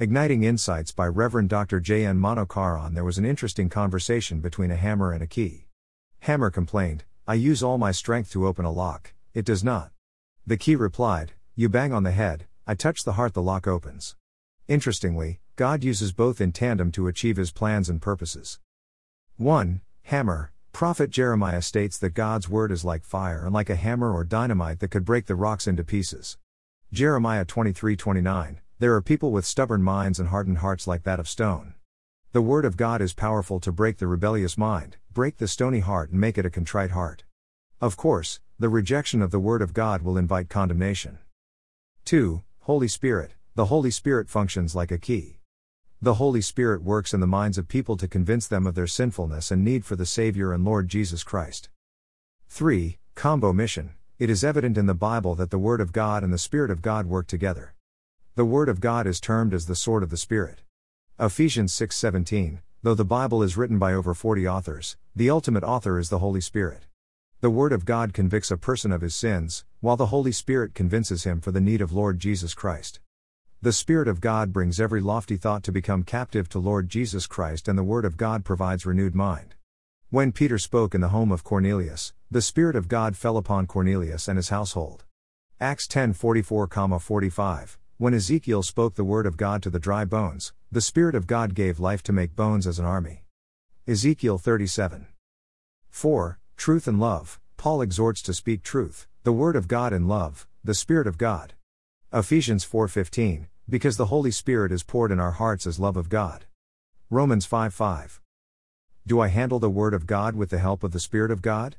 Igniting Insights by Reverend Dr. J. N. Manokaran. There was an interesting conversation between a hammer and a key. Hammer complained, I use all my strength to open a lock, it does not. The key replied, You bang on the head, I touch the heart, the lock opens. Interestingly, God uses both in tandem to achieve his plans and purposes. 1. Hammer Prophet Jeremiah states that God's word is like fire and like a hammer or dynamite that could break the rocks into pieces. Jeremiah 23:29 There are people with stubborn minds and hardened hearts like that of stone. The word of God is powerful to break the rebellious mind, break the stony heart and make it a contrite heart. Of course, the rejection of the word of God will invite condemnation. 2. Holy Spirit The Holy Spirit functions like a key. The Holy Spirit works in the minds of people to convince them of their sinfulness and need for the Savior and Lord Jesus Christ. 3. Combo Mission It is evident in the Bible that the Word of God and the Spirit of God work together. The Word of God is termed as the sword of the Spirit. Ephesians 6:17 Though the Bible is written by over 40 authors, the ultimate author is the Holy Spirit. The Word of God convicts a person of his sins, while the Holy Spirit convinces him for the need of Lord Jesus Christ. The Spirit of God brings every lofty thought to become captive to Lord Jesus Christ, and the Word of God provides renewed mind. When Peter spoke in the home of Cornelius, the Spirit of God fell upon Cornelius and his household. Acts 10 44 45. When Ezekiel spoke the word of God to the dry bones, the Spirit of God gave life to make bones as an army. Ezekiel 37. 4. Truth and love. Paul exhorts to speak truth, the word of God in love, the Spirit of God. Ephesians 4:15 Because the Holy Spirit is poured in our hearts as love of God. Romans 5:5 Do I handle the word of God with the help of the Spirit of God?